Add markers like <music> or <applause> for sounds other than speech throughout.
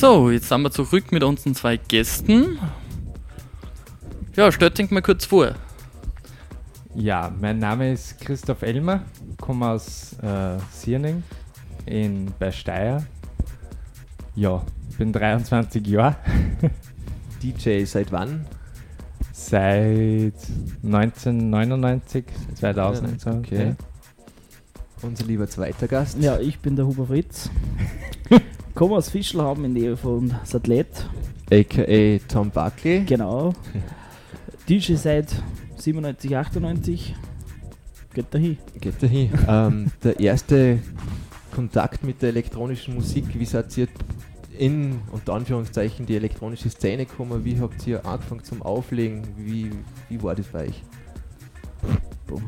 So, jetzt sind wir zurück mit unseren zwei Gästen. Ja, stellt euch mal kurz vor. Ja, mein Name ist Christoph Elmer, komme aus äh, Sierning in, bei Steyr. Ja, bin 23 Jahre. <laughs> DJ seit wann? Seit 1999, 2000. So, okay. Ja. Unser lieber zweiter Gast. Ja, ich bin der Huber Fritz. Komme aus Fischlhaben in der Nähe von Satellite. A.k.a. Tom Buckley. Genau. <laughs> DJ seit 97, 98. Geht da hin. Geht da hin. <laughs> ähm, der erste Kontakt mit der elektronischen Musik, wie seid ihr in, unter Anführungszeichen, die elektronische Szene gekommen? Wie habt ihr angefangen zum Auflegen? Wie, wie war das bei euch? Boom.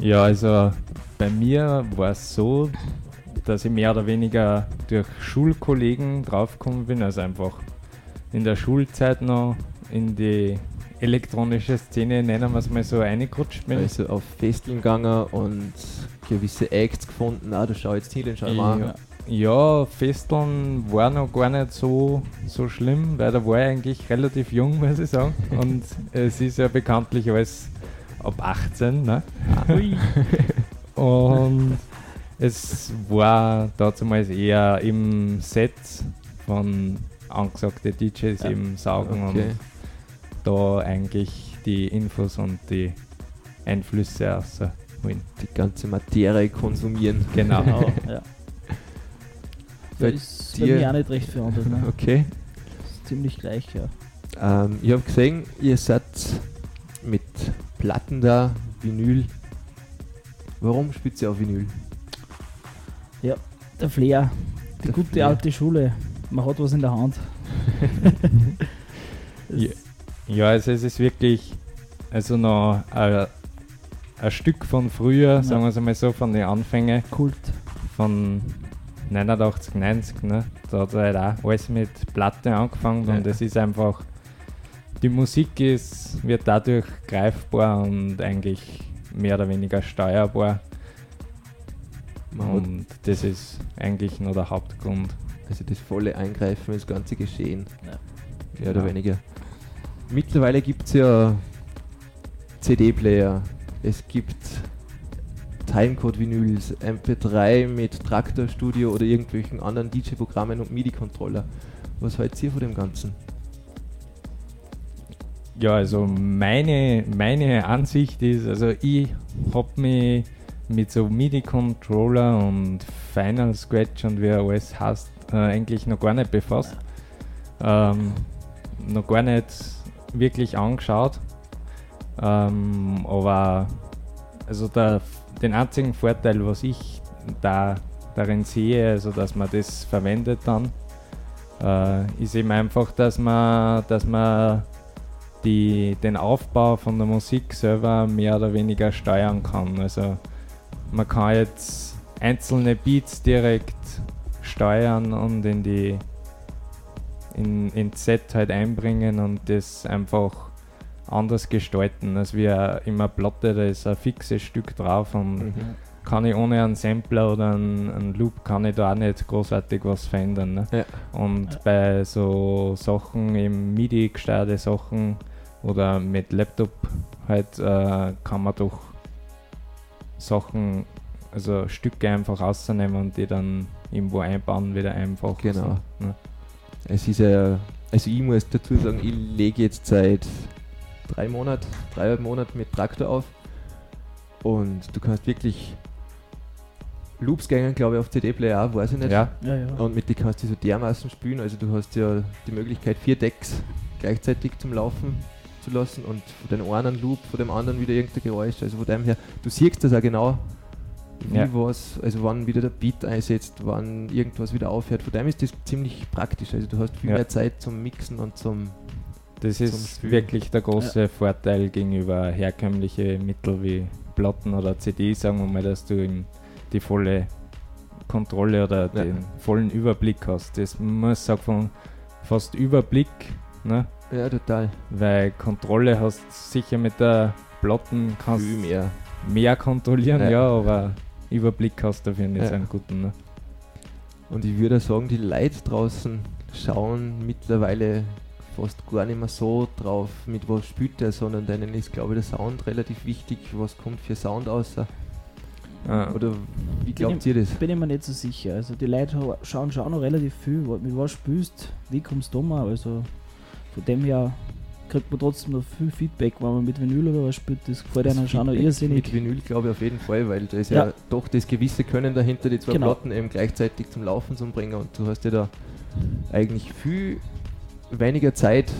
Ja, also bei mir war es so, dass ich mehr oder weniger durch Schulkollegen draufgekommen bin, also einfach in der Schulzeit noch in die elektronische Szene, nennen wir es mal so, reingerutscht bin. Also auf Festeln gegangen und gewisse Acts gefunden, ah, da schau jetzt hin, den schau mal ja, ja, Festeln war noch gar nicht so, so schlimm, weil da war ich eigentlich relativ jung, muss ich sagen. <laughs> und es ist ja bekanntlich alles ab 18, ne? <laughs> und es war damals eher im Set von angesagten DJs ja. im Saugen okay. und da eigentlich die Infos und die Einflüsse rausholen. Die ganze Materie konsumieren. Genau. <laughs> genau ja. Bei ist dir? bei mir auch nicht recht verändert. Ne? Okay. Ist ziemlich gleich, ja. Ähm, ich habe gesehen, ihr seid mit Platten da, Vinyl. Warum spielt ihr auf Vinyl? Der Flair. Die der gute Flair. alte Schule. Man hat was in der Hand. <laughs> ja, ja, also es ist wirklich also noch ein, ein Stück von früher, ja. sagen wir es mal so, von den Anfängen. Kult. Von 89, 90, ne? Da hat halt auch alles mit Platte angefangen ja. und es ist einfach, die Musik ist, wird dadurch greifbar und eigentlich mehr oder weniger steuerbar. Und das ist eigentlich nur der Hauptgrund. Also das volle Eingreifen ins ganze Geschehen. Ja. Mehr oder ja. weniger. Mittlerweile gibt es ja CD-Player, es gibt Timecode-Vinyls, MP3 mit Traktor-Studio oder irgendwelchen anderen DJ-Programmen und MIDI-Controller. Was haltet ihr von dem Ganzen? Ja, also meine, meine Ansicht ist, also ich habe mich mit so MIDI-Controller und Final Scratch und wie er alles heißt, äh, eigentlich noch gar nicht befasst. Ähm, noch gar nicht wirklich angeschaut. Ähm, aber also der, den einzigen Vorteil, was ich da darin sehe, also dass man das verwendet dann, äh, ist eben einfach, dass man, dass man die, den Aufbau von der Musik selber mehr oder weniger steuern kann. Also man kann jetzt einzelne Beats direkt steuern und in die in, ins Set halt einbringen und das einfach anders gestalten, als wie immer Platte, da ist ein fixes Stück drauf und Mhm. kann ich ohne einen Sampler oder einen, einen Loop kann ich da auch nicht großartig was verändern. Ne? Ja. Und bei so Sachen, im MIDI gesteuerte Sachen oder mit Laptop halt äh, kann man doch Sachen, also Stücke einfach rausnehmen und die dann irgendwo einbauen, wieder einfach. Genau. So, ne? Es ist ja, also ich muss dazu sagen, ich lege jetzt seit drei Monaten, dreieinhalb Monaten mit Traktor auf und du kannst wirklich Loops gängen, glaube ich, auf CD-Player auch, weiß ich nicht. Ja, Ja, ja. Und mit die kannst du so dermaßen spielen, also du hast ja die Möglichkeit, vier Decks gleichzeitig zum Laufen zu lassen und von dem einen Loop, von dem anderen wieder irgendein Geräusch. Also von dem her, du siehst das auch genau, wie Ja. was, also wann wieder der Beat einsetzt, wann irgendwas wieder aufhört. Von dem ist das ziemlich praktisch. Also du hast viel Ja. mehr Zeit zum Mixen und zum Das zum ist Spielen. wirklich der große Vorteil gegenüber herkömmliche Mittel wie Platten oder CD, sagen wir mal, dass du die volle Kontrolle oder Ja. den vollen Überblick hast. Das muss auch von fast Überblick, ne? Ja, total. weil Kontrolle hast sicher mit der Platten kannst Viel mehr. mehr kontrollieren, Ja. ja, aber Überblick hast du dafür nicht Ja. so einen guten. Ne? Und ich würde sagen, die Leute draußen schauen mittlerweile fast gar nicht mehr so drauf, mit was spielt er, sondern denen ist, glaube ich, der Sound relativ wichtig. Was kommt für Sound außer? Ah, Oder wie glaubt ihr das? Bin ich mir nicht so sicher. Also die Leute ha- schauen schon noch relativ viel, mit was spielst, wie kommst du mal. Also von dem her kriegt man trotzdem noch viel Feedback, wenn man mit Vinyl oder was spielt. Das gefällt einem schon noch irrsinnig. Mit Vinyl glaube ich auf jeden Fall, weil da ist ja, Ja. doch das gewisse Können dahinter, die zwei Genau. Platten eben gleichzeitig zum Laufen zu bringen und du hast ja da eigentlich viel weniger Zeit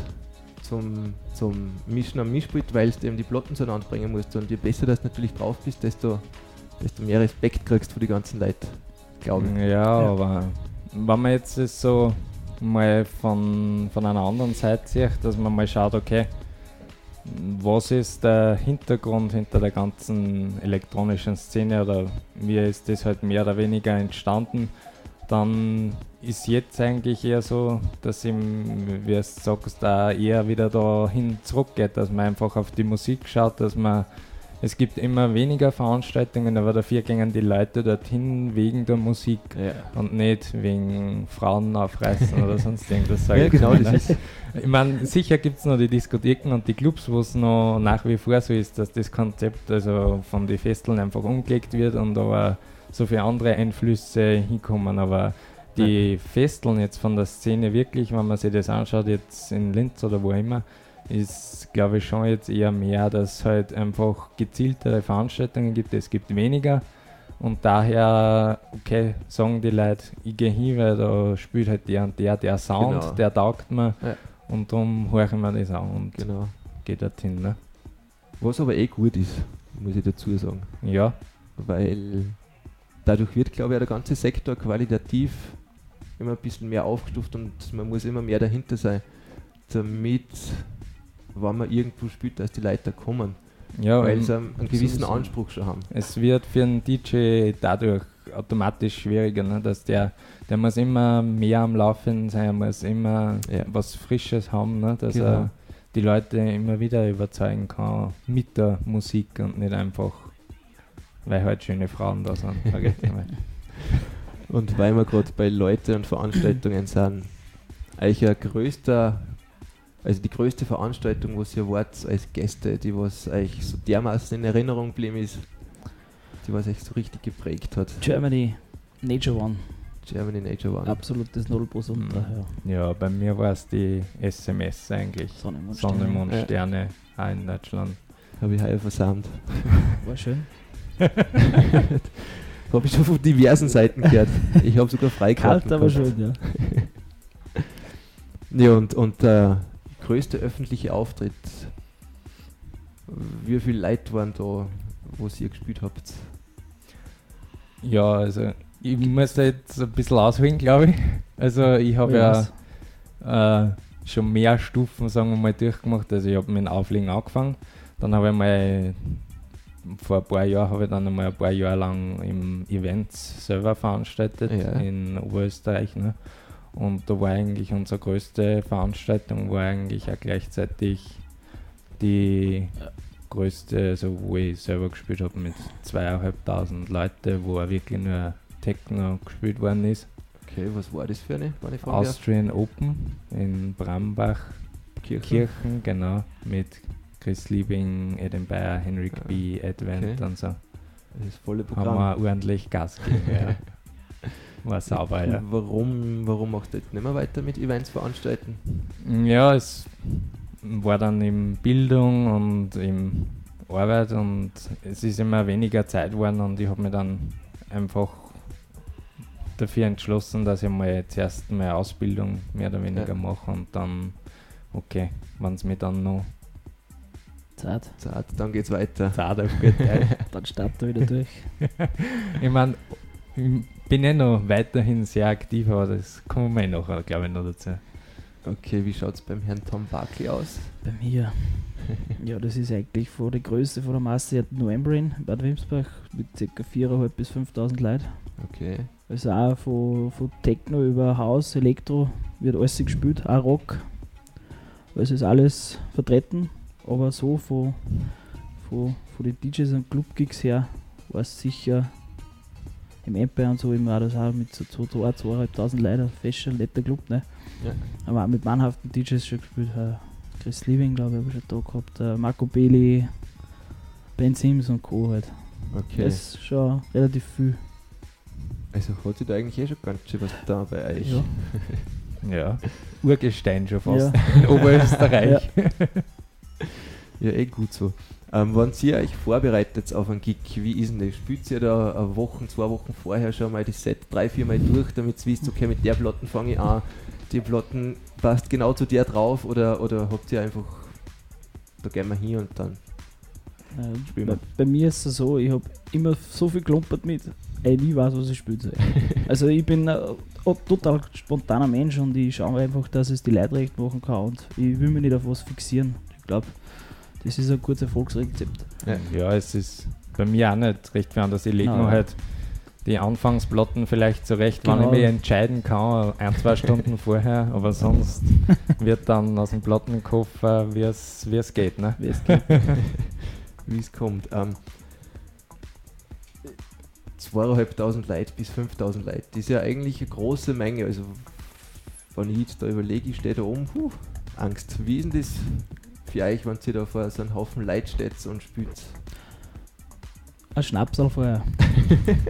zum, zum Mischen am Mischpult, weil du eben die Platten zueinander bringen musst und je besser das natürlich drauf bist, desto, desto mehr Respekt kriegst du von die ganzen Leuten, glaube ich. Ja, Ja. aber wenn man jetzt so mal von, von einer anderen Seite sieht, dass man mal schaut, okay, was ist der Hintergrund hinter der ganzen elektronischen Szene oder wie ist das halt mehr oder weniger entstanden, dann ist jetzt eigentlich eher so, dass ihm, wie du sagst, da eher wieder dahin zurückgeht, dass man einfach auf die Musik schaut, dass man es gibt immer weniger Veranstaltungen, aber dafür gehen die Leute dorthin wegen der Musik Ja. und nicht wegen Frauen aufreißen oder sonst irgendwas. Ja, genau, das ne? ist. Ich meine, sicher gibt es noch die Diskotheken und die Clubs, wo es noch nach wie vor so ist, dass das Konzept also von den Festeln einfach umgelegt wird und aber so viele andere Einflüsse hinkommen. Aber die Festeln jetzt von der Szene wirklich, wenn man sich das anschaut, jetzt in Linz oder wo immer, ist glaube ich schon jetzt eher mehr, dass es halt einfach gezieltere Veranstaltungen gibt. Es gibt weniger und daher, okay, sagen die Leute, ich gehe hin, weil da spielt halt der und der, der Sound, Genau. der taugt mir Ja. und darum höre ich mir das an und Genau. gehe dorthin. Ne? Was aber eh gut ist, muss ich dazu sagen. Ja, weil dadurch wird, glaube ich, der ganze Sektor qualitativ immer ein bisschen mehr aufgestuft und man muss immer mehr dahinter sein, damit, wenn man irgendwo spielt, dass die Leute kommen, ja weil sie einen, einen gewissen sowieso. Anspruch schon haben. es wird für einen DJ dadurch automatisch schwieriger, ne? dass der, der muss immer mehr am Laufen sein, er muss immer Ja. was Frisches haben, ne? dass Genau. er die Leute immer wieder überzeugen kann mit der Musik und nicht einfach, weil halt schöne Frauen da sind. <laughs> Und weil wir gerade bei Leuten und Veranstaltungen sind, euch ein größter, also die größte Veranstaltung, was ihr wart als Gäste, die was euch so dermaßen in Erinnerung geblieben ist, die was euch so richtig geprägt hat. Germany, Nature One, Germany Nature One. absolutes Nullbus Mhm. unter. Ja. ja, bei mir war es die SMS eigentlich. Sonne, Mond, Sonne, Sterne. Mond, Ja. Sterne auch in Deutschland. Habe ich heuer versammelt. <laughs> War schön. <laughs> Habe ich schon von diversen Seiten gehört. Ich habe sogar Freikarten Kalt, aber gehabt. schön, ja. <laughs> Ja, und, und der größte öffentliche Auftritt, wie viele Leute waren da, wo ihr gespielt habt? Ja, also ich muss da jetzt ein bisschen ausholen, glaube ich. Also ich habe ja was? äh, schon mehr Stufen, sagen wir mal, durchgemacht. Also ich habe mit dem Auflegen angefangen. Dann habe ich mal vor ein paar Jahren habe ich dann einmal ein paar Jahre lang im Events selber veranstaltet Ja. in Oberösterreich. Ne? Und da war eigentlich unsere größte Veranstaltung, war eigentlich auch gleichzeitig die größte, also wo ich selber gespielt habe mit zweieinhalbtausend Leute, wo auch wirklich nur Techno gespielt worden ist. Okay, was war das für eine? Austrian Open in Brambach Kirchen. Kirchen, genau, mit Chris Liebing, Adam Bayer, Henrik Ah, B., Advent okay. und so. Das volle Haben Programm. wir ordentlich Gas gegeben, ja. <laughs> War sauber, ja. <laughs> Warum, warum macht ihr jetzt nicht mehr weiter mit Events veranstalten? Ja, es war dann in Bildung und in Arbeit und es ist immer weniger Zeit geworden und ich habe mich dann einfach dafür entschlossen, dass ich mal zuerst meine Ausbildung mehr oder weniger Ja. mache und dann, okay, wenn es mir dann noch Zeit. Zart, dann geht's weiter. Zeit auf gut. <laughs> Dann startet er wieder durch. <laughs> Ich meine, bin eh noch weiterhin sehr aktiv, aber das kommen wir nachher, glaube ich, noch dazu. Okay, wie schaut's beim Herrn Tom Barkley aus? Bei mir. <laughs> Ja, das ist eigentlich von der Größe von der Masse hat November in Bad Wimsbach mit ca. 4.500 bis 5.000 Leuten. Okay. Also auch von, von Techno über Haus, Elektro wird alles gespielt, auch Rock. Also ist alles vertreten, aber so von, von, von den DJs und Club-Gigs her war es sicher im Empire und so immer auch das auch mit so 2.000, 2.500 Leuten, fest schon ein netter Club, ne? Ja. Aber auch mit mannhaften DJs schon gespielt. Äh, Chris Living, glaube ich, habe ich schon da gehabt. Äh, Marco Bailey, Ben Sims und Co. halt. Okay. Das ist schon relativ viel. Also hat sich da eigentlich eh schon ganz schön was da bei euch. Ja. <laughs> Ja, Urgestein schon fast. Ja. In <laughs> <laughs> Oberösterreich. Ja, eh gut so. Ähm, wenn ihr euch vorbereitet auf einen Gig, wie ist denn das? Spielt ihr da eine Woche, zwei Wochen vorher schon mal das Set drei, vier Mal durch, damit ihr wisst, okay, mit der Platten fange ich an, die Platten passt genau zu der drauf oder, oder habt ihr einfach, da gehen wir hin und dann. Ähm, Spielen bei, wir. bei mir ist es so, ich habe immer so viel klumpert mit, ey, nie weiß, was ich spiele. <laughs> also ich bin ein total spontaner Mensch und ich schaue einfach, dass es die Leute recht machen kann und ich will mich nicht auf was fixieren. Ich glaube, das ist ein gutes Erfolgsrezept. Ja. Ja, es ist bei mir auch nicht recht viel anders. Ich lege mir halt die Anfangsplatten vielleicht zurecht, wenn ich Genau. mich entscheiden kann, ein, zwei Stunden <laughs> vorher, aber sonst wird dann aus dem Plattenkoffer, wie es wie es geht. Ne? Wie es geht. <laughs> wie es kommt. Ähm, 2.500 Leute bis 5.000 Leute, das ist ja eigentlich eine große Menge. Also, wenn ich jetzt da überlege, ich stehe da oben, puh, Angst. Wie ist denn das für euch, wenn ihr da vor so einem Haufen Leute steht und spielt? Ein Schnapsal vorher.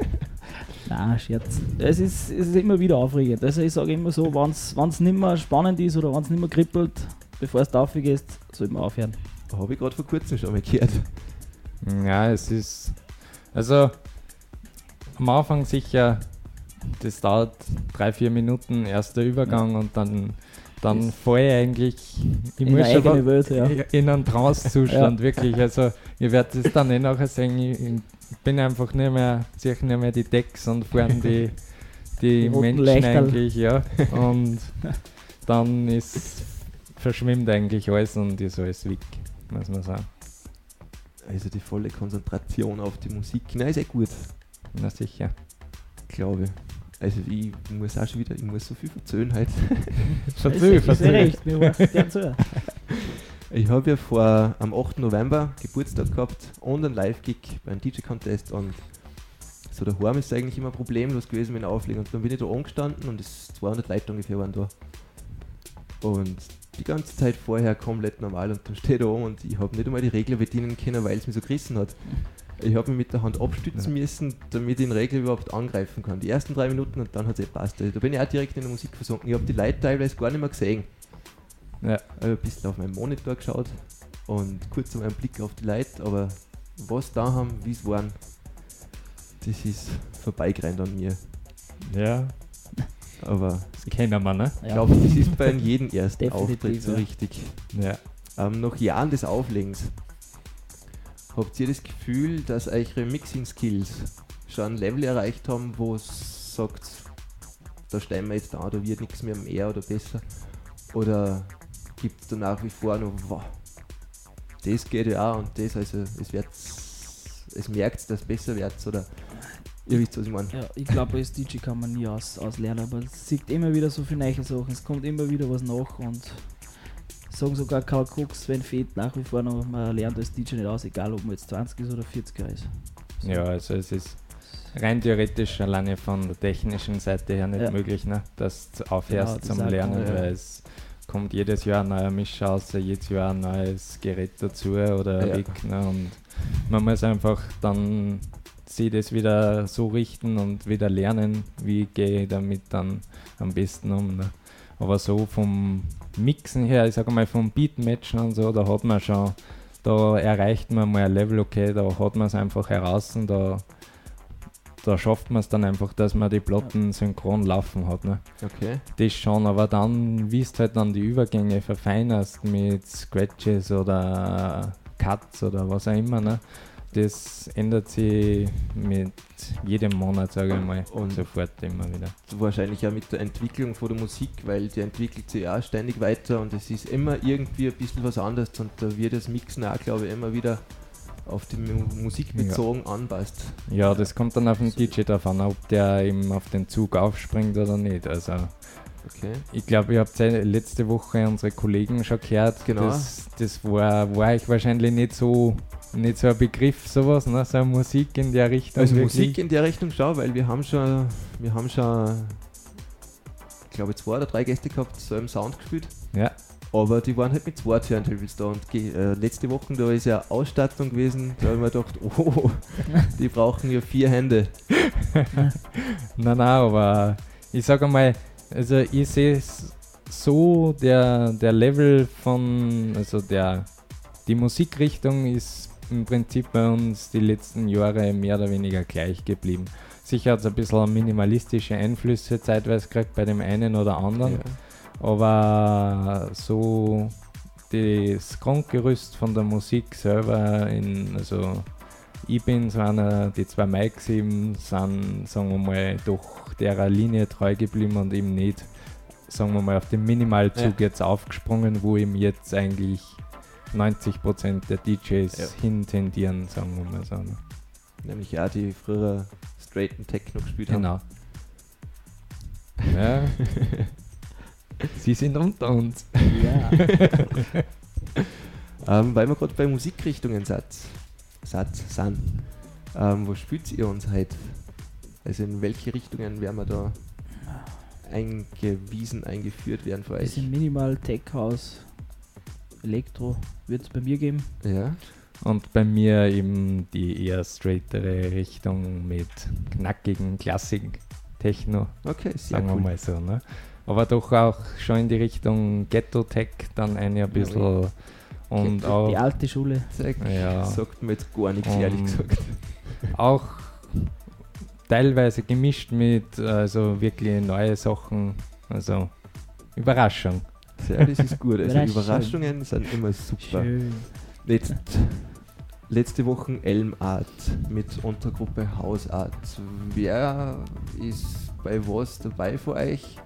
<laughs> Nein, Scherz. Es ist, es ist immer wieder aufregend. Also ich sage immer so, wenn es nicht mehr spannend ist oder wenn es nicht mehr kribbelt, bevor es da aufgehst, sollte man aufhören. Habe ich gerade vor kurzem schon mal gehört. Ja, es ist. Also am Anfang sicher, das dauert drei, vier Minuten, erster Übergang und dann, dann Das- voll eigentlich. Ich In eigenen Welt, ja. in einem Trance-Zustand, <laughs> wirklich. Also, ihr werdet es dann eh nachher sehen. Ich, ich bin einfach nicht mehr, sehe nicht mehr die Decks und vorne die, die <laughs> Die Menschen Leuchterl. eigentlich, ja. <laughs> Und dann ist, verschwimmt eigentlich alles und ist alles weg, muss man sagen. Also die volle Konzentration auf die Musik. Nein, ist eh gut, Na sicher. glaube ich. Also ich muss auch schon wieder, ich muss so viel verzöhnen heute. <laughs> Verzöh. recht, mir war der zu. Ich habe ja vor am 8. November Geburtstag gehabt und einen Live-Gig beim DJ-Contest und so daheim ist eigentlich immer problemlos gewesen mit dem Auflegen und dann bin ich da angestanden und es 200 Leute ungefähr waren da. Und die ganze Zeit vorher komplett normal und dann steht er oben und ich habe nicht einmal die Regler bedienen können, weil es mich so gerissen hat. Ich habe mich mit der Hand abstützen müssen, damit ich den Regler überhaupt angreifen kann. Die ersten drei Minuten und dann hat es eh passt. Also da bin ich auch direkt in der Musik versunken. Ich habe die Leute teilweise gar nicht mehr gesehen. Ja. Ich habe ein bisschen auf meinen Monitor geschaut und kurz einmal einen Blick auf die Leute, aber was da haben, wie es waren, das ist vorbeigerannt an mir. Ja, Aber das kennen wir, ne? ich glaube, das ist bei jedem ersten <laughs> Definitiv, Auftritt so ja. richtig. Ja. Ähm, nach Jahren des Auflegens, habt ihr das Gefühl, dass eure Mixing-Skills schon ein Level erreicht haben, wo es sagt, da stehen wir jetzt da, da wird nichts mehr mehr oder besser? Oder gibt es da nach wie vor noch, wow, das geht ja auch und das, also es wird, es merkt, dass es besser wird, oder ihr wisst, was ich meine. Ja, ich glaube, als DJ kann man nie aus, auslernen, aber es sieht immer wieder so viele neue Sachen, es kommt immer wieder was nach und sagen sogar Karl Cooks, wenn fehlt nach wie vor noch, man lernt als DJ nicht aus, egal ob man jetzt 20 ist oder 40 ist. So. Ja, also es ist rein theoretisch alleine von der technischen Seite her nicht Ja. möglich, ne? dass du aufhörst Genau, zum Lernen, cool, ja. weil es kommt jedes Jahr ein neuer Mischer raus, jedes Jahr ein neues Gerät dazu oder Ja. weg. Ne? Und man muss einfach dann sich das wieder so richten und wieder lernen, wie gehe ich damit dann am besten um. Ne? Aber so vom Mixen her, ich sage mal vom Beatmatchen und so, da hat man schon, da erreicht man mal ein Level, okay, da hat man es einfach heraus und da, da schafft man es dann einfach, dass man die Platten synchron laufen hat. Ne? Okay. Das schon, aber dann, wie du halt dann die Übergänge verfeinerst mit Scratches oder Cuts oder was auch immer, ne? Das ändert sich mit jedem Monat, sage ich mal, Und- sofort immer wieder. Wahrscheinlich auch mit der Entwicklung von der Musik, weil die entwickelt sich auch ständig weiter und es ist immer irgendwie ein bisschen was anderes und da wird das Mixen auch, glaube ich, immer wieder auf die Mu Musik Ja. bezogen anpasst. Ja, das kommt dann auf den DJ drauf an, ob der eben auf den Zug aufspringt oder nicht. Also Okay. ich glaube, ihr habt ja letzte Woche unsere Kollegen schon gehört. Genau. Das, das war, war euch wahrscheinlich nicht so nicht so ein Begriff, sowas, ne? so eine Musik in der Richtung. Also wirklich. Musik in der Richtung schau, weil wir haben schon, wir haben schon, ich glaube zwei oder drei Gäste gehabt, so im Sound gespielt. Ja. Aber die waren halt mit zwei Turntables da und äh, letzte Woche, da ist ja Ausstattung gewesen, da habe ich mir gedacht, <laughs> oh, die brauchen ja vier Hände. <laughs> Nein, nein, aber ich sage mal, also ich sehe es so, der, der Level von, also der, die Musikrichtung ist im Prinzip bei uns die letzten Jahre mehr oder weniger gleich geblieben. Sicher hat es ein bisschen minimalistische Einflüsse zeitweise gekriegt bei dem einen oder anderen, Ja. aber so das Grundgerüst von der Musik selber in, also ich bin so einer, die zwei Mikes eben sind, sagen wir mal, doch der Linie treu geblieben und eben nicht, sagen wir mal, auf den Minimalzug jetzt aufgesprungen, wo ihm jetzt eigentlich 90% der DJs Ja. hin tendieren, sagen wir mal so. ne? Nämlich auch die früher straighten Techno gespielt Genau. Ja. <laughs> Sie sind unter uns. Ja. haben. <laughs> Ähm, weil wir gerade bei Musikrichtungen sind, Satz, sind. Ähm, wo spielt ihr uns heute? Also in welche Richtungen werden wir da eingewiesen, eingeführt werden für euch? Bisschen Minimal, Tech House, Elektro wird es bei mir geben. Ja. Und bei mir eben die eher straightere Richtung mit knackigen Klassik Techno, Okay, sehr sagen wir cool. mal so. Ne? Aber doch auch schon in die Richtung Ghetto Tech dann eine ein bisschen und Ghetto- Die auch, alte Schule. Ja. sagt mir jetzt gar nichts, ehrlich gesagt. auch teilweise gemischt mit also wirklich neue Sachen, also Überraschung. Sehr, das ist gut. Also Überraschung. Überraschungen sind immer super. Schön. Letzt, letzte Woche Elmart mit Untergruppe Hausart. Wer ist bei was dabei für euch?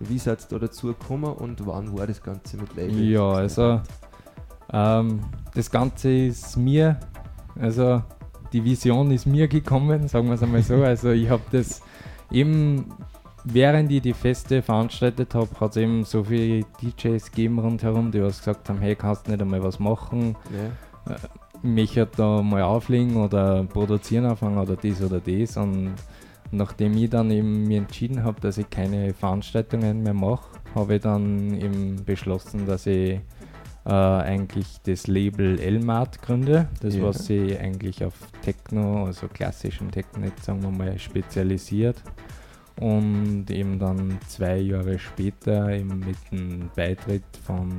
Wie seid ihr da dazu gekommen und wann war das Ganze mit Label? Ja, also ähm, das Ganze ist mir, also die Vision ist mir gekommen, sagen wir es einmal so. Also ich habe das eben, während ich die Feste veranstaltet habe, hat es eben so viele DJs gegeben rundherum, die was gesagt haben, hey, kannst du nicht einmal was machen? Ja. mich halt da mal auflegen oder produzieren anfangen oder dies oder das. Und nachdem ich dann eben mir entschieden habe, dass ich keine Veranstaltungen mehr mache, habe ich dann eben beschlossen, dass ich äh, eigentlich das Label Elmart gründe, das Ja. was sich eigentlich auf Techno, also klassischen Techno, sagen wir mal, spezialisiert. Und eben dann zwei Jahre später eben mit dem Beitritt von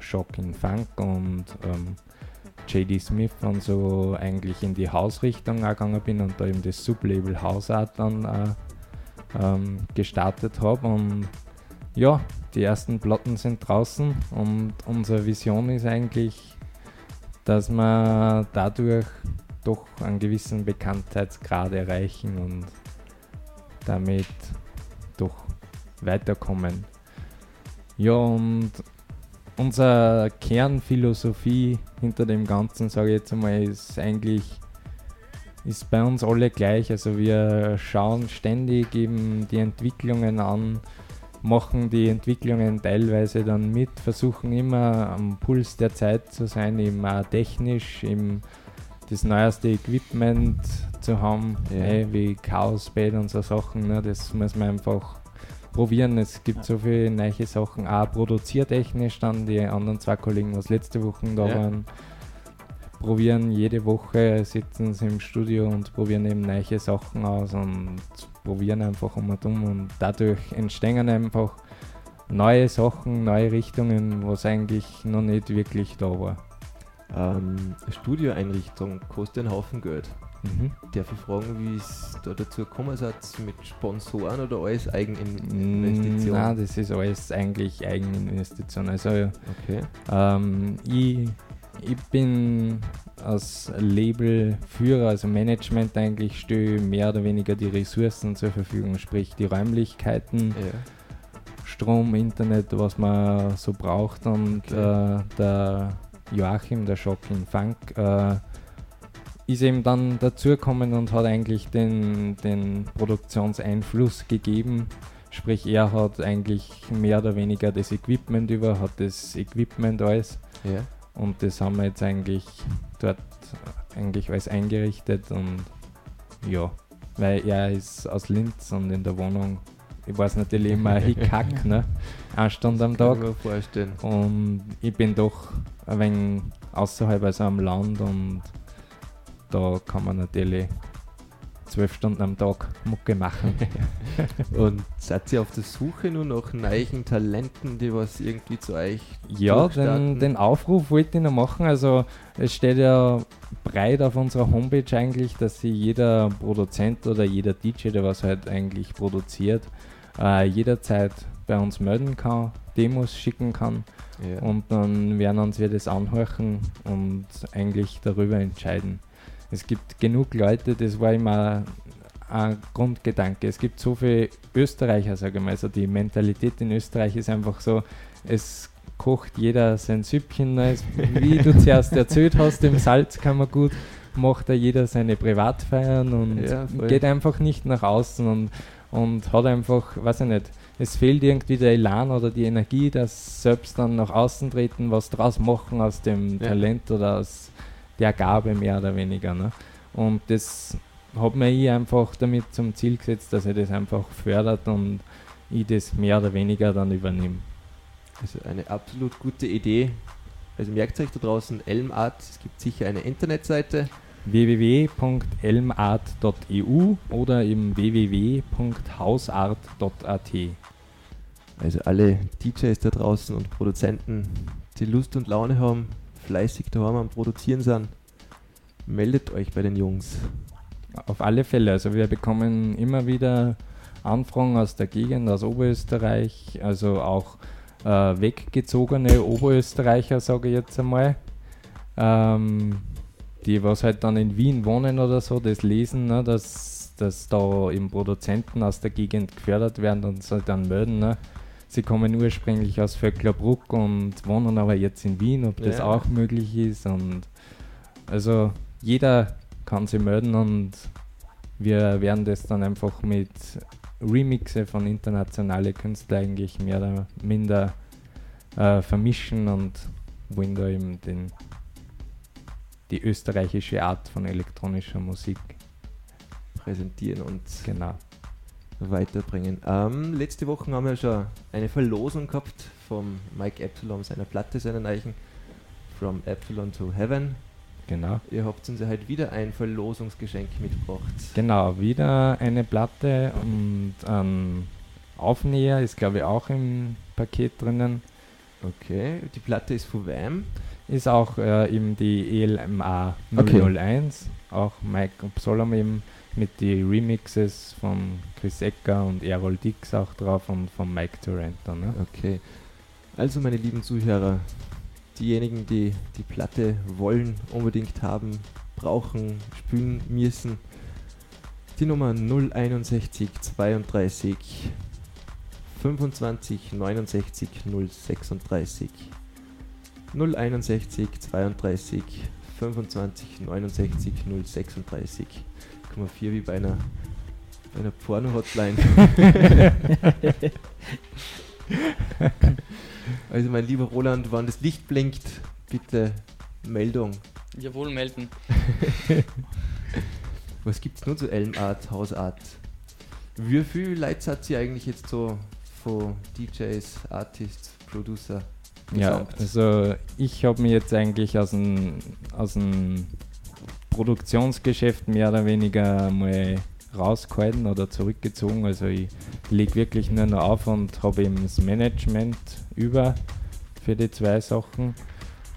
Shocking Funk und ähm, JD Smith und so eigentlich in die Hausrichtung gegangen bin und da eben das Sublabel Hausart dann auch, ähm, gestartet habe. Und ja, die ersten Platten sind draußen und unsere Vision ist eigentlich, dass wir dadurch doch einen gewissen Bekanntheitsgrad erreichen und damit doch weiterkommen. Ja, und unsere Kernphilosophie hinter dem Ganzen, sage ich jetzt einmal, ist eigentlich ist bei uns alle gleich. Also wir schauen ständig eben die Entwicklungen an, machen die Entwicklungen teilweise dann mit, versuchen immer am Puls der Zeit zu sein, eben auch technisch, eben das neueste Equipment zu haben, Ja. eh, wie Chaosbed und so Sachen. Ne, das muss man einfach probieren. Es gibt so viele neue Sachen, auch produziertechnisch dann die anderen zwei Kollegen, was letzte Woche da Ja. waren, probieren jede Woche, sitzen sie im Studio und probieren eben neue Sachen aus und probieren einfach und um und dadurch entstehen einfach neue Sachen, neue Richtungen, was eigentlich noch nicht wirklich da war. Ähm, Studioeinrichtung kostet einen Haufen Geld. Mhm. Darf ich fragen, wie es da dazu gekommen seid, mit Sponsoren oder alles Eigeninvestition? Nein, das ist alles eigentlich Eigeninvestition. Also Okay. ähm, ich, ich bin als Labelführer, also Management eigentlich, stehe mehr oder weniger die Ressourcen zur Verfügung, sprich die Räumlichkeiten, Ja. Strom, Internet, was man so braucht. Und Okay. äh, der Joachim, der Shocking Funk, äh, ist eben dann dazugekommen und hat eigentlich den, den Produktionseinfluss gegeben. Sprich, er hat eigentlich mehr oder weniger das Equipment über, hat das Equipment alles Ja. und das haben wir jetzt eigentlich dort eigentlich alles eingerichtet und ja, weil er ist aus Linz und in der Wohnung, ich weiß natürlich immer <laughs> Hickhack, ne? Eine Stunde am Kann Tag ich mir vorstellen. und ich bin doch ein wenig außerhalb, also am Land und da kann man natürlich zwölf Stunden am Tag Mucke machen. <laughs> Und seid ihr auf der Suche nur nach neuen Talenten, die was irgendwie zu euch Ja, den, den Aufruf wollte ich noch machen. Also es steht ja breit auf unserer Homepage eigentlich, dass sich jeder Produzent oder jeder DJ, der was halt eigentlich produziert, äh, jederzeit bei uns melden kann, Demos schicken kann Ja. und dann werden uns wir das anhorchen und eigentlich darüber entscheiden. Es gibt genug Leute, das war immer ein Grundgedanke. Es gibt so viele Österreicher, sage ich mal. Also die Mentalität in Österreich ist einfach so, es kocht jeder sein Süppchen. ne? Wie du <laughs> zuerst erzählt hast, im Salzkammergut macht da jeder seine Privatfeiern und Ja, geht einfach nicht nach außen und, und hat einfach, weiß ich nicht, es fehlt irgendwie der Elan oder die Energie, dass selbst dann nach außen treten, was draus machen aus dem Ja. Talent oder aus der Gabe mehr oder weniger. Ne? Und das hat mir ich einfach damit zum Ziel gesetzt, dass er das einfach fördert und ich das mehr oder weniger dann übernehme. Also eine absolut gute Idee. Also merkt euch da draußen Elmart, es gibt sicher eine Internetseite. www.elmart.eu oder im www.hausart.at. Also alle DJs da draußen und Produzenten, die Lust und Laune haben, fleißig daheim am Produzieren sind, meldet euch bei den Jungs. Auf alle Fälle. Also wir bekommen immer wieder Anfragen aus der Gegend, aus Oberösterreich, also auch äh, weggezogene Oberösterreicher, sage ich jetzt einmal. Ähm, die, was halt dann in Wien wohnen oder so, das lesen, ne, dass, dass da eben Produzenten aus der Gegend gefördert werden und sich dann melden. Ne. Sie kommen ursprünglich aus Vöcklerbruck und wohnen aber jetzt in Wien, ob das Ja. auch möglich ist. Und also jeder kann sich melden und wir werden das dann einfach mit Remixe von internationalen Künstlern eigentlich mehr oder minder äh, vermischen und wollen da eben den, die österreichische Art von elektronischer Musik präsentieren und genau. weiterbringen. Ähm, letzte Woche haben wir schon eine Verlosung gehabt vom Mike Epsilon seiner Platte, seiner Eichen From Epsilon to Heaven. Genau. Ihr habt uns ja heute wieder ein Verlosungsgeschenk mitgebracht. Genau, wieder eine Platte und ein Aufnäher ist glaube ich auch im Paket drinnen. Okay, die Platte ist von wem? Ist auch äh, eben die ELMA Okay. 001, auch Mike Psolom eben mit den Remixes von Chris Ecker und Errol Dix auch drauf und von Mike Torrento. Ne? Okay. Also meine lieben Zuhörer, diejenigen, die die Platte wollen, unbedingt haben, brauchen, spielen müssen, die Nummer 061 32 25 69 036 061 32 25 69 036. 4 wie bei einer, bei einer Porno-Hotline. <laughs> also mein lieber Roland, wann das Licht blinkt, bitte Meldung. Jawohl, melden. <laughs> Was gibt es nur zu Elmart, Hausart? Wie viel Leute hat sie eigentlich jetzt so von DJs, Artists, Producer? Ja, also ich habe mich jetzt eigentlich aus dem, aus dem Produktionsgeschäft mehr oder weniger mal rausgehalten oder zurückgezogen. Also ich lege wirklich nur noch auf und habe eben das Management über für die zwei Sachen.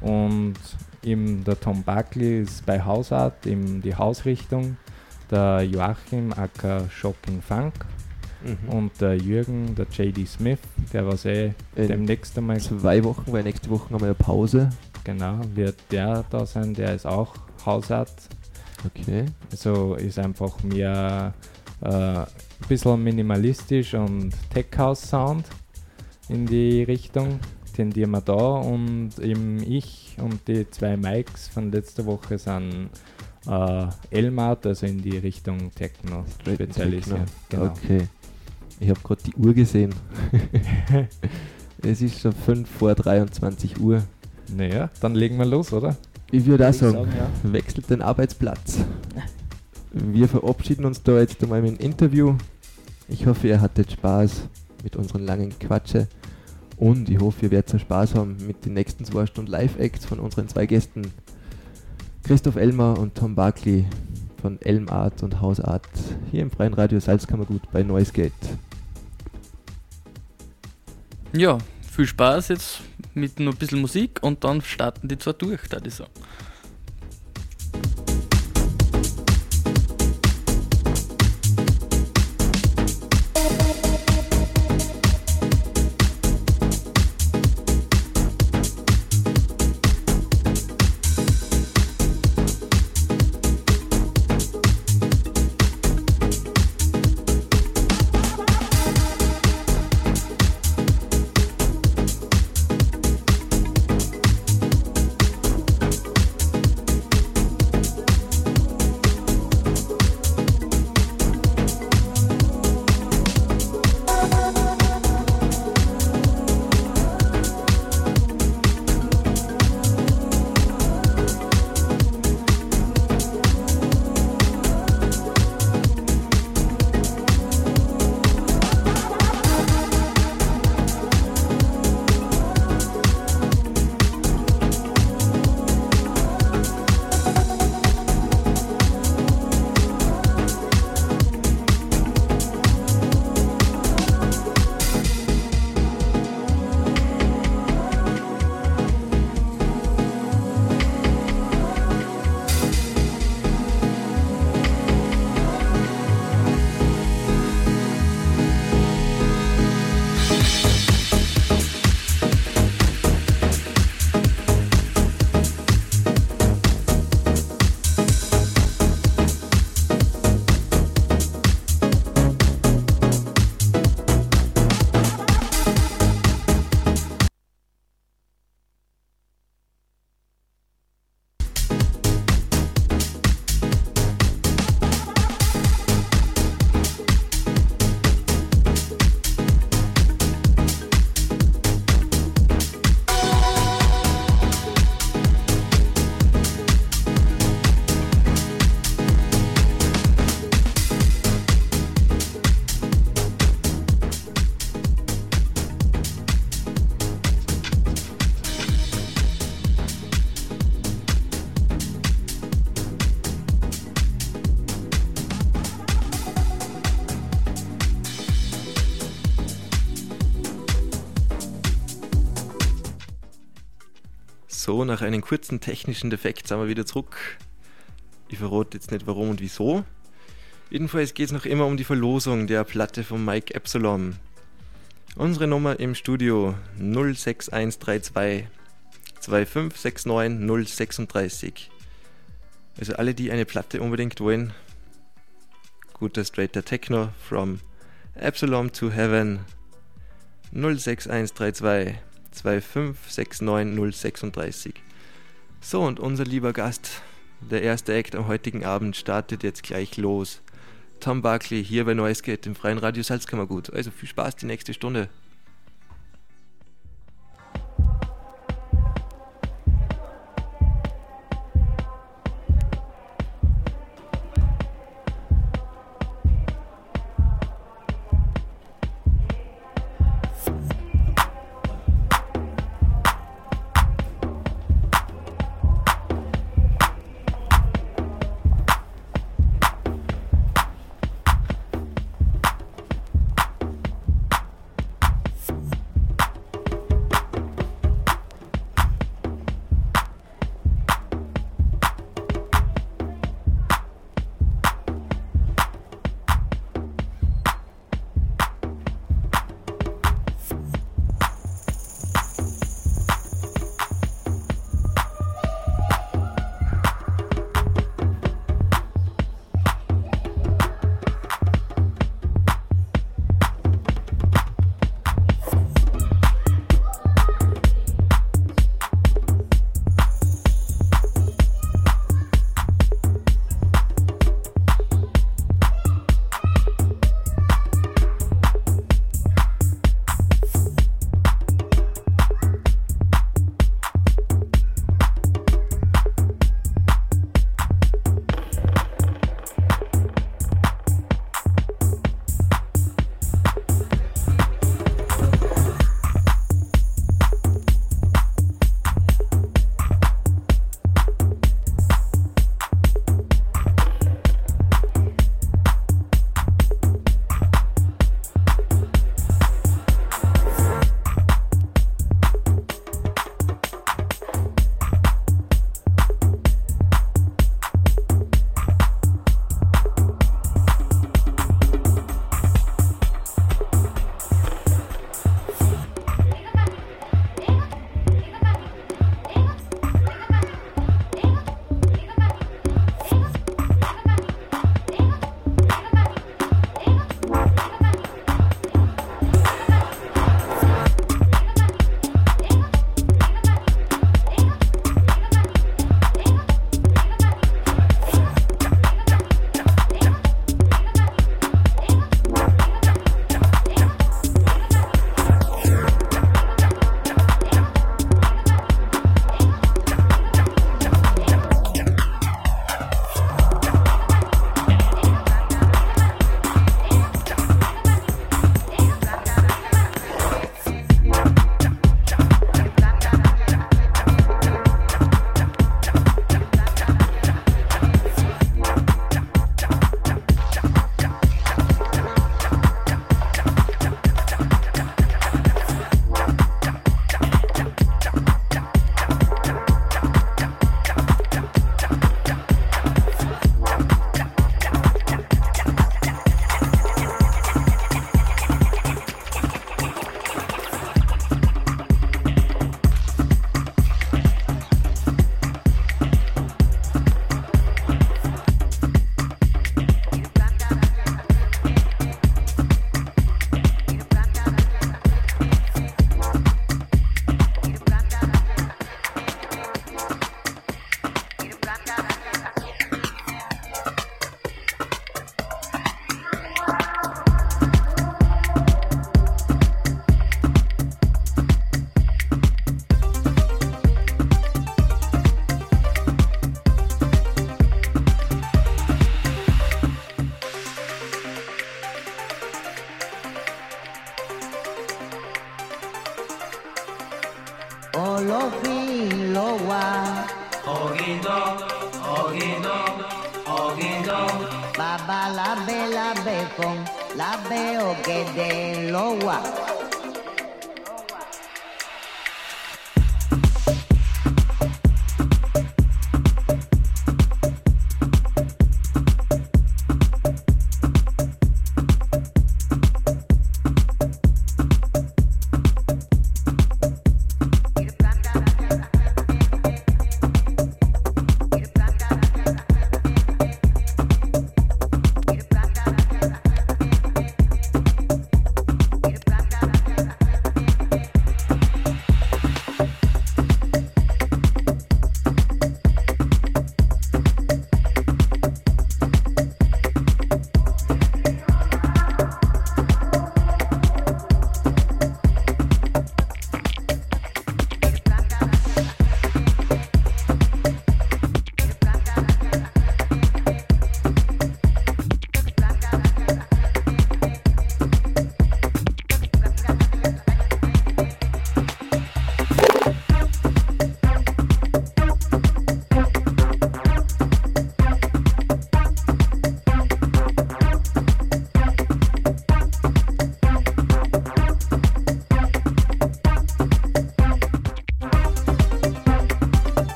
Und eben der Tom Buckley ist bei Hausart, eben die Hausrichtung. Der Joachim Acker Shocking Funk Mhm. Und der Jürgen, der JD Smith, der war eh In demnächst einmal. Zwei Wochen, weil nächste Woche haben wir eine Pause. Genau, wird der da sein, der ist auch Hausarzt. Okay. Also ist einfach mehr äh, ein bisschen minimalistisch und Tech House Sound in die Richtung tendieren wir da und eben ich und die zwei Mikes von letzter Woche sind äh, Elmart, also in die Richtung Techno spezialisiert. Genau. Okay. Ich habe gerade die Uhr gesehen. <laughs> es ist schon 5 vor 23 Uhr. Naja, dann legen wir los, oder? Ich würde auch sagen, sagen ja. wechselt den Arbeitsplatz. Wir verabschieden uns da jetzt einmal mit dem Interview. Ich hoffe, ihr hattet Spaß mit unseren langen Quatsche. Und ich hoffe, ihr werdet Spaß haben mit den nächsten zwei Stunden Live-Acts von unseren zwei Gästen. Christoph Elmer und Tom Barkley von Elmart und Hausart hier im Freien Radio Salzkammergut bei Noise Gate. Ja, viel Spaß jetzt mit noch ein bisschen Musik und dann starten die zwar durch, da ich sagen. Nach einem kurzen technischen Defekt sind wir wieder zurück. Ich verrate jetzt nicht warum und wieso. Jedenfalls geht es noch immer um die Verlosung der Platte von Mike Epsilon. Unsere Nummer im Studio 06132 2569 036. Also alle, die eine Platte unbedingt wollen, guter straighter Techno from Epsilon to Heaven 06132 2569036. So, und unser lieber Gast, der erste Act am heutigen Abend, startet jetzt gleich los. Tom Buckley hier bei Noisegate im freien Radio Salzkammergut. Also viel Spaß die nächste Stunde.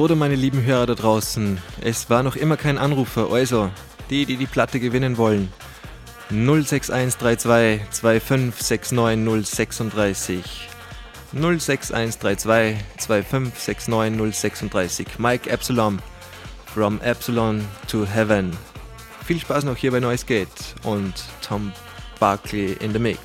So, dann meine lieben Hörer da draußen. Es war noch immer kein Anrufer, also die, die die Platte gewinnen wollen. 06132 2569036. 06132 2569036. Mike Epsilon. From Epsilon to Heaven. Viel Spaß noch hier bei Noise Gate und Tom Barkley in the Mix.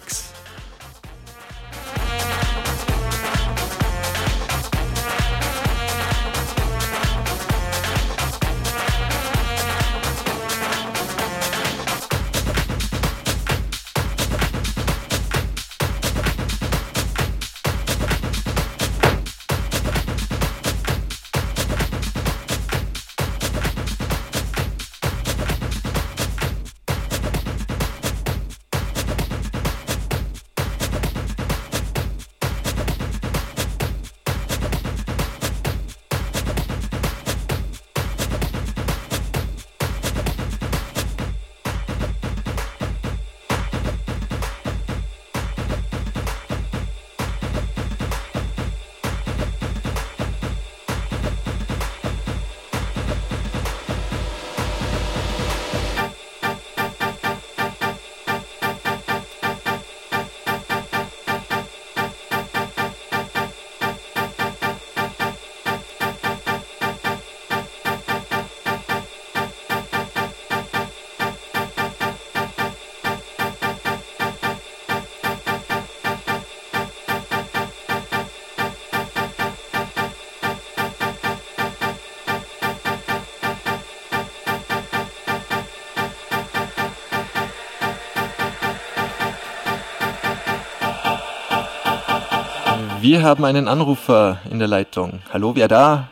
Wir haben einen Anrufer in der Leitung. Hallo, wer da?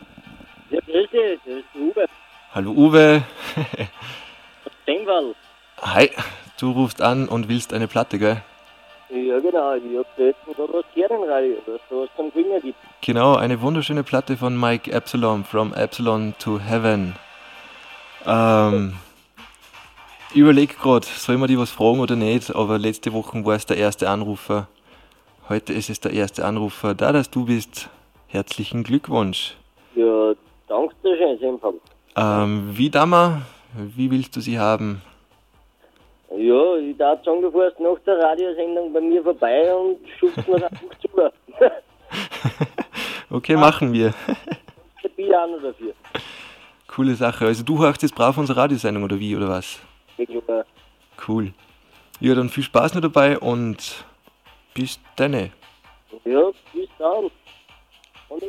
Ja, grüß dich, das ist Uwe. Hallo Uwe. <laughs> Dengwall. Hi, du rufst an und willst eine Platte, gell? Ja, genau, ich hab da jetzt gerade was gehört im Radio, dass da was zum Finger gibt. Genau, eine wunderschöne Platte von Mike Epsilon, From Epsilon to Heaven. Ähm, ich überleg grad, soll man die was fragen oder nicht, aber letzte Woche war es der erste Anrufer. Heute ist es der erste Anrufer. Da, dass du bist, herzlichen Glückwunsch. Ja, danke schön, Senfam. Ähm, wie damals, wie willst du sie haben? Ja, ich darf sagen, du fährst nach der Radiosendung bei mir vorbei und schubst mir einfach zu. <laughs> okay, machen wir. Ich bin auch noch dafür. Coole Sache. Also du hörst jetzt brav unsere Radiosendung oder wie, oder was? Ich glaube, Cool. Ja, dann viel Spaß noch dabei und bis dann. ja, bis dann. Und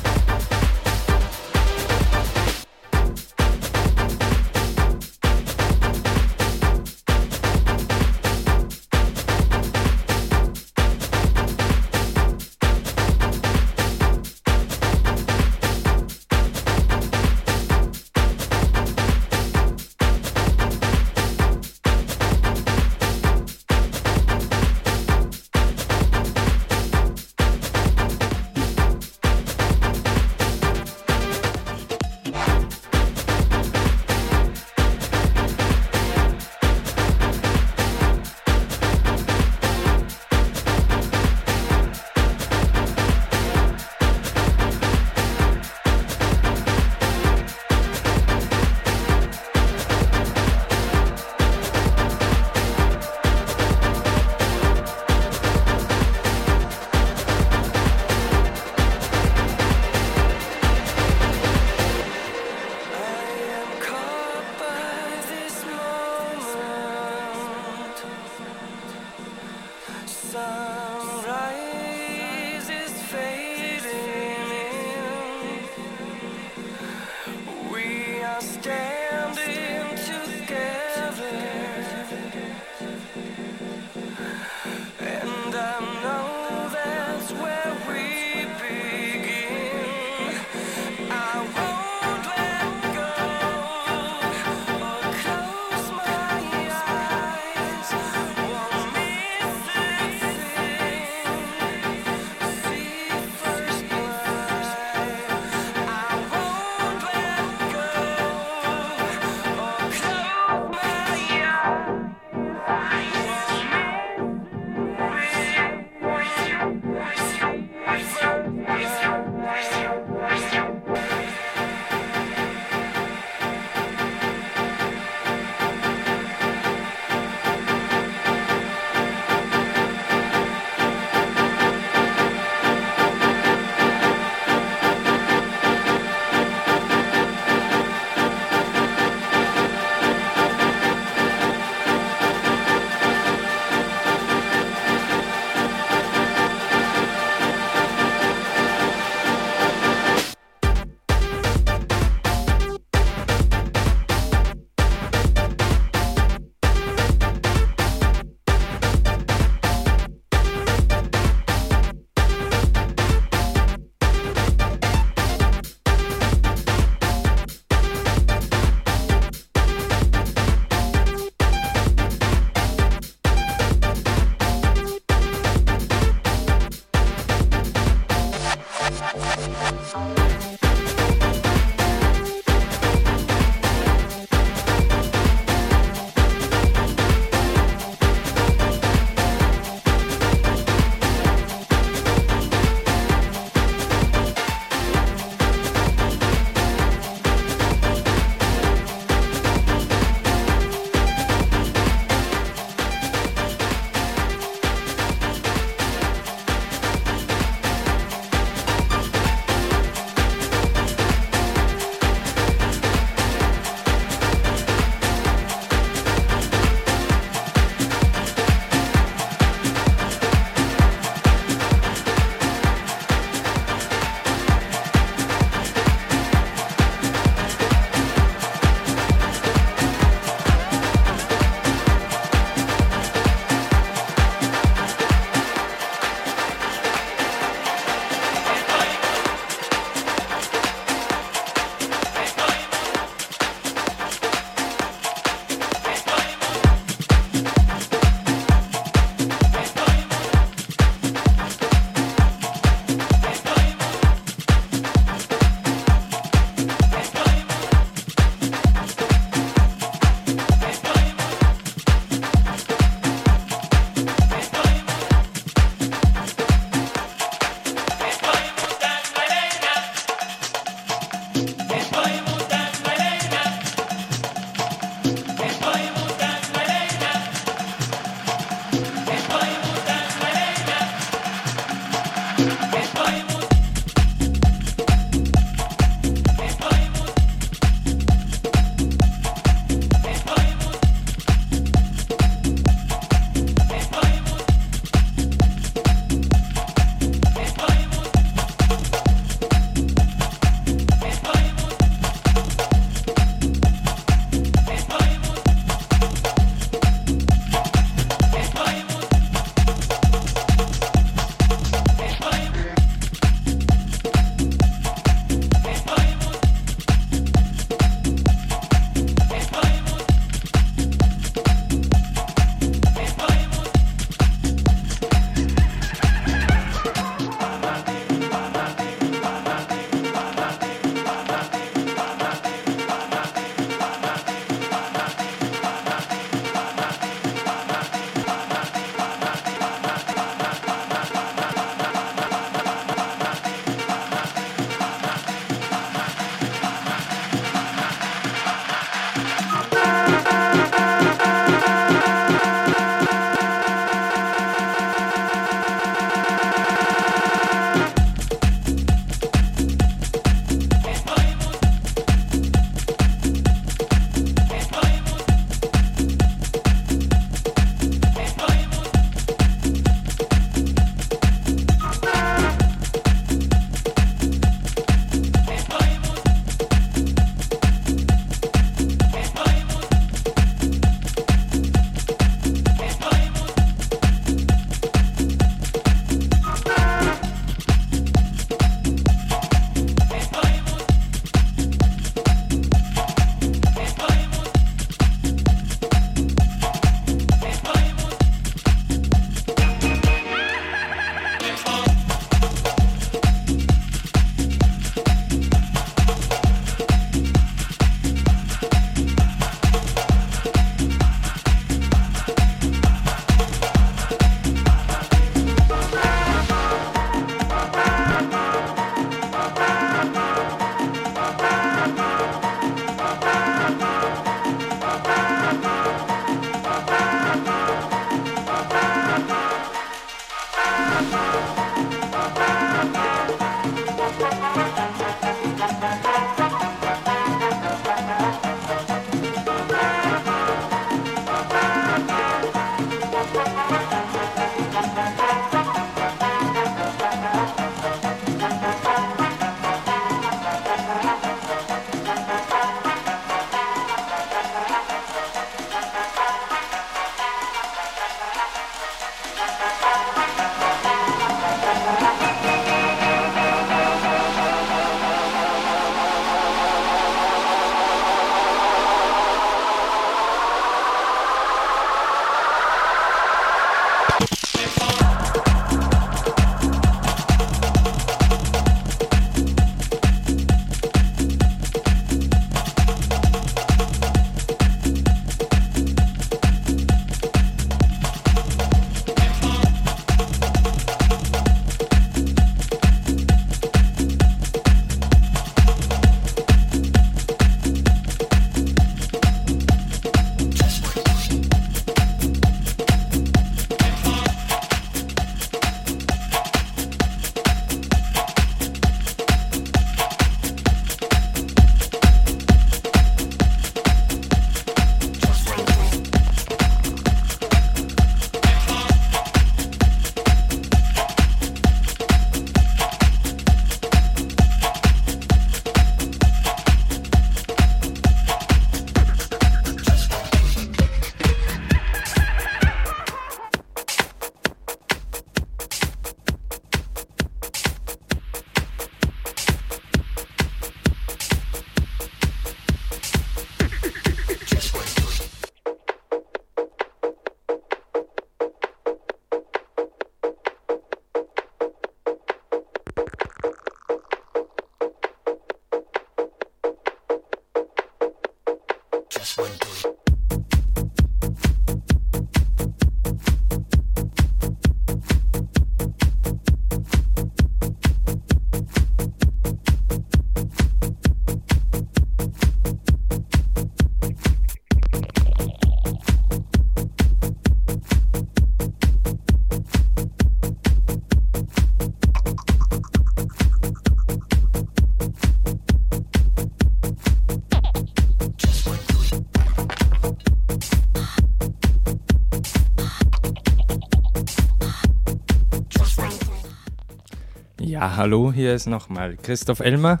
Ja, hallo, hier ist nochmal Christoph Elmer.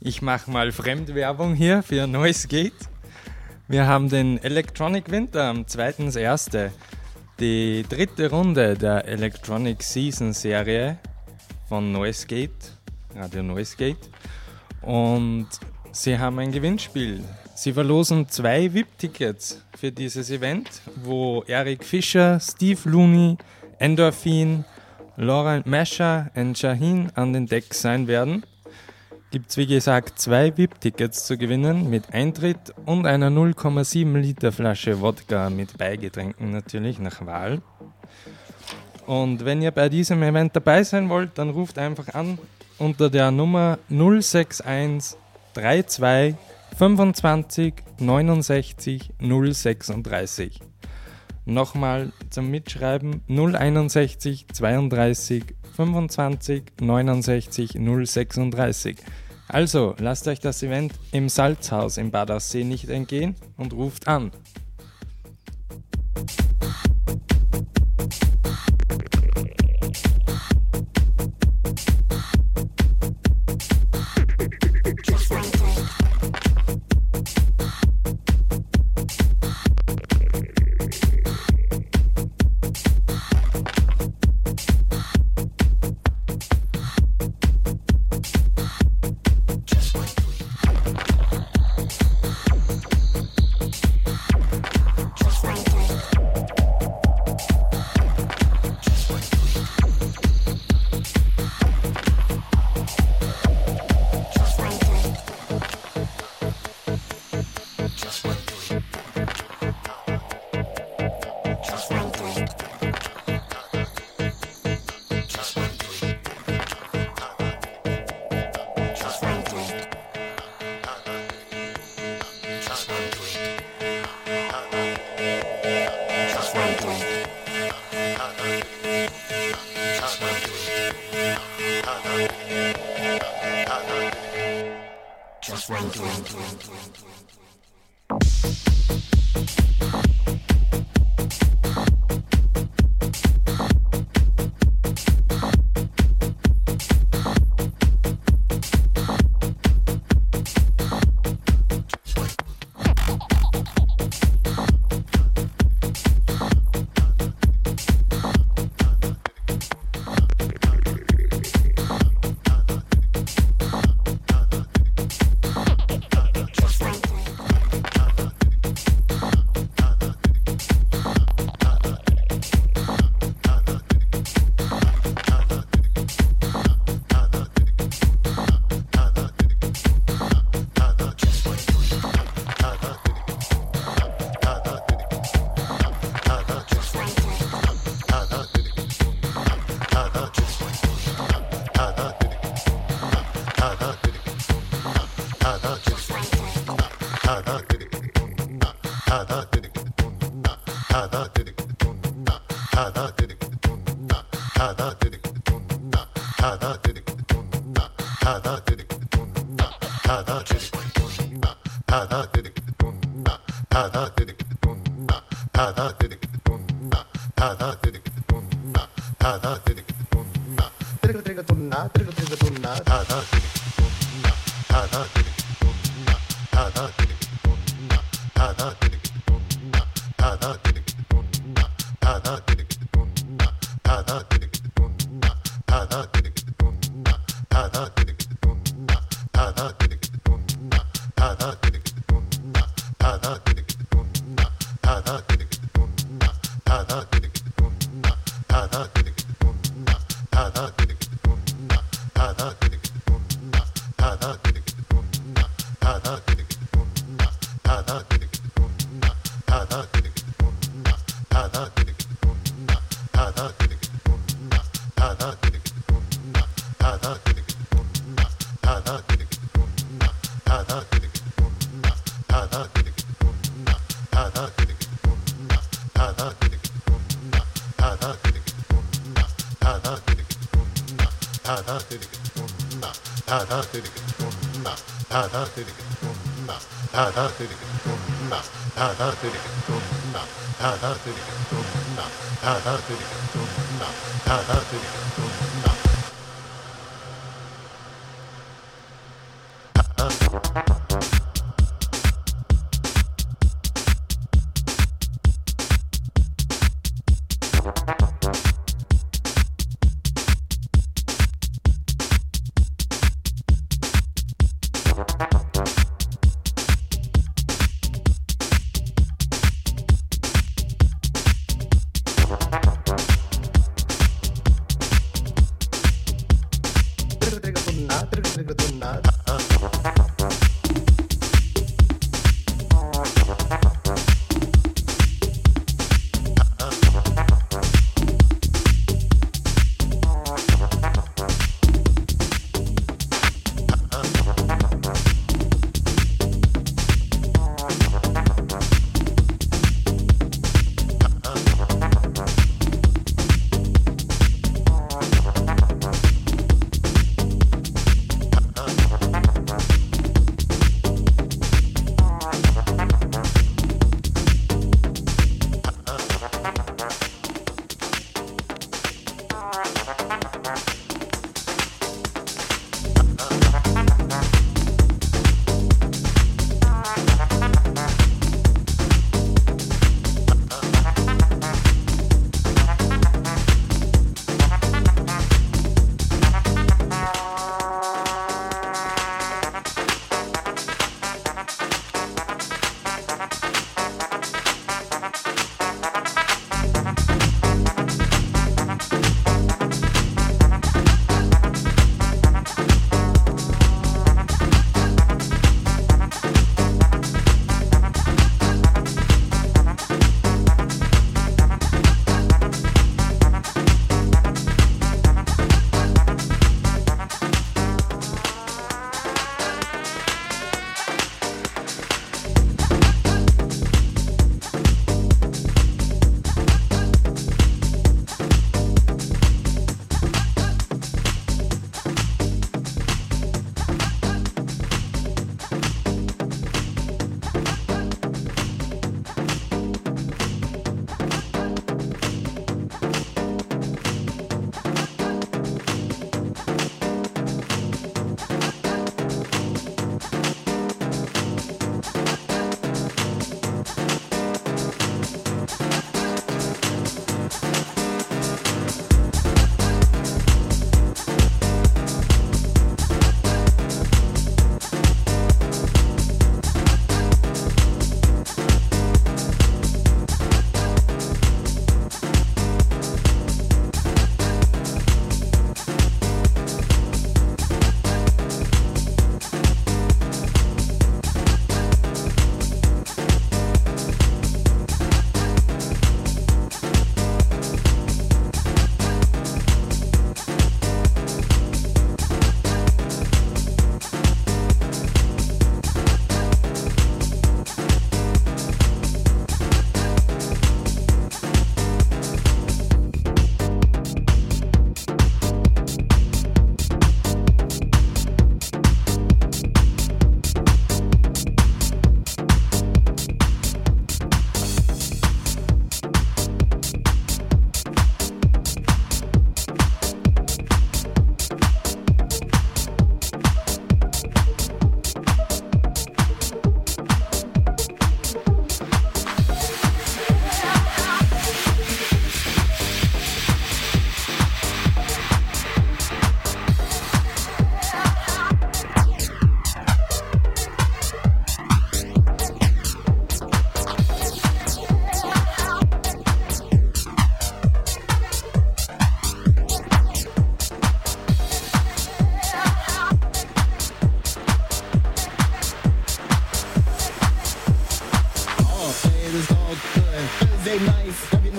Ich mache mal Fremdwerbung hier für Noise Gate. Wir haben den Electronic Winter am 2.1. Die dritte Runde der Electronic Season Serie von Noise Gate, Radio Noise Gate. Und sie haben ein Gewinnspiel. Sie verlosen zwei VIP-Tickets für dieses Event, wo Eric Fischer, Steve Looney, Endorphin, Laurent Mescher und Shahin an den Decks sein werden. Gibt es wie gesagt zwei VIP-Tickets zu gewinnen mit Eintritt und einer 0,7 Liter Flasche Wodka mit Beigetränken natürlich nach Wahl. Und wenn ihr bei diesem Event dabei sein wollt, dann ruft einfach an unter der Nummer 061 32 25 69 036. Nochmal zum Mitschreiben 061 32 25 69 036. Also lasst euch das Event im Salzhaus im Bad Aussee nicht entgehen und ruft an. てると思います。ただてると思います。ただてると思います。ただてると思います。ただてると思います。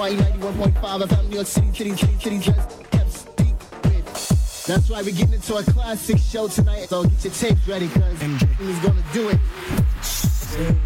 WY 91.5 FM, New York City, kitty, just kept secret. That's why we're getting into a classic show tonight. So get your tapes ready, cause MJ is gonna do it.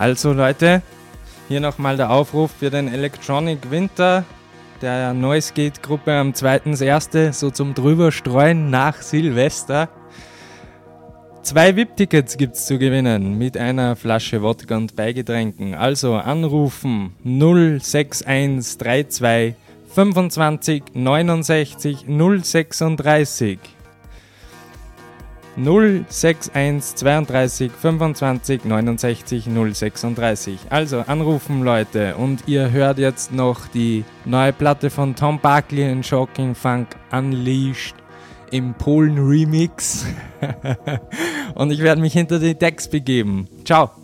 Also Leute, hier nochmal der Aufruf für den Electronic Winter der Noise Gate Gruppe am 2.1. so zum drüberstreuen nach Silvester. Zwei VIP-Tickets gibt es zu gewinnen mit einer Flasche Wodka und Beigetränken. Also anrufen 06132 25 69 036 061 32 25 69 036. Also anrufen Leute und ihr hört jetzt noch die neue Platte von Tom Buckley und Shocking Funk Unleashed im Polen Remix. <laughs> und ich werde mich hinter die Decks begeben. Ciao.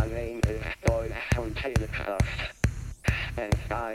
My name is Boy from Telegraph. And I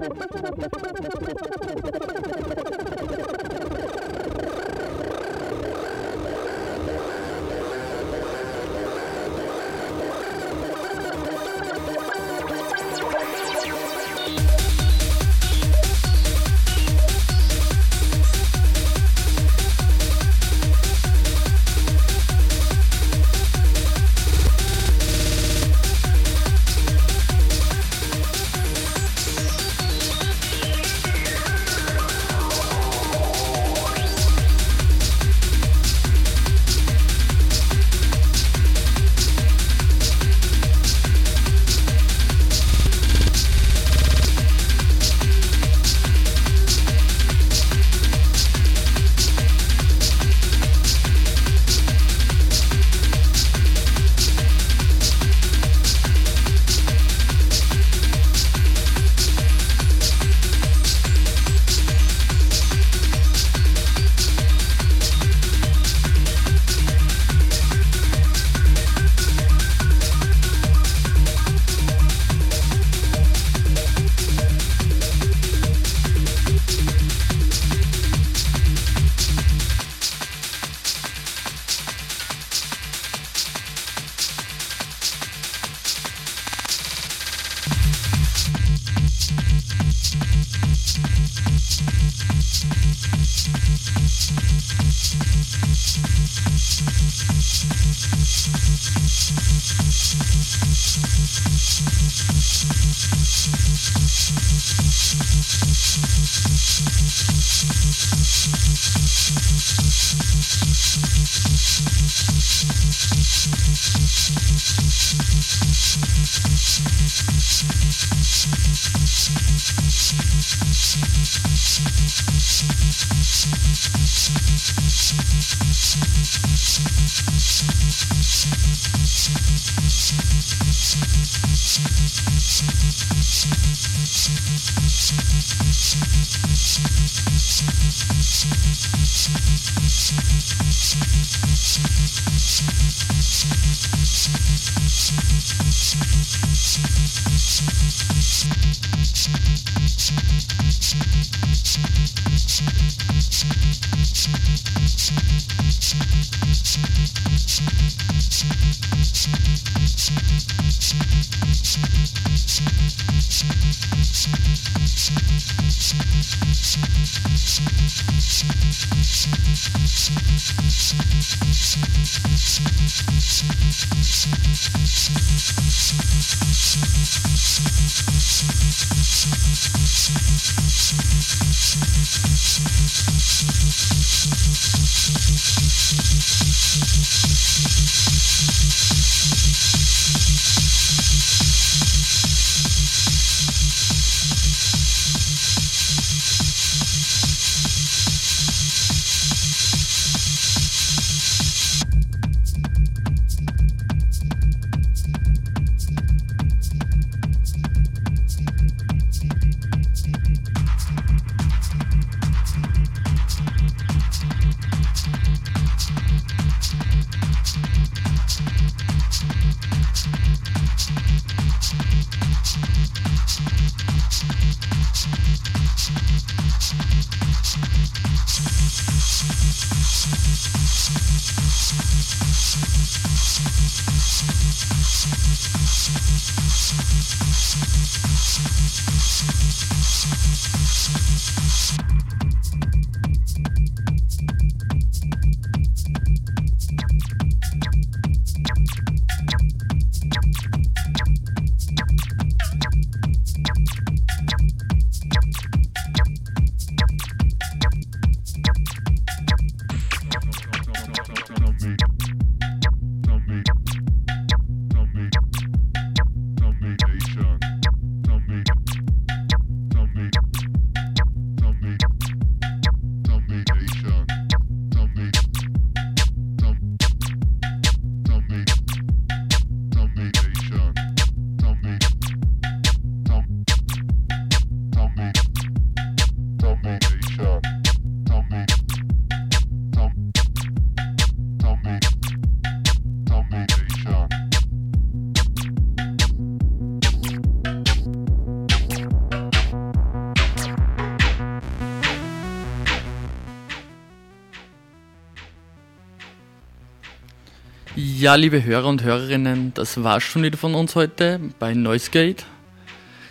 Ja, liebe Hörer und Hörerinnen, das war's schon wieder von uns heute bei Noisegate.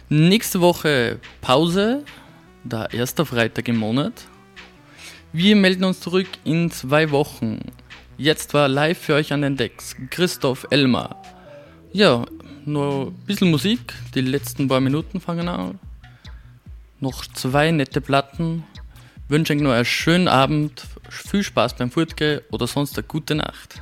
Nächste Woche Pause, der erste Freitag im Monat. Wir melden uns zurück in zwei Wochen. Jetzt war live für euch an den Decks Christoph Elmar. Ja, nur ein bisschen Musik, die letzten paar Minuten fangen an. Noch zwei nette Platten. Wünsche euch noch einen schönen Abend, viel Spaß beim Furtgehen oder sonst eine gute Nacht.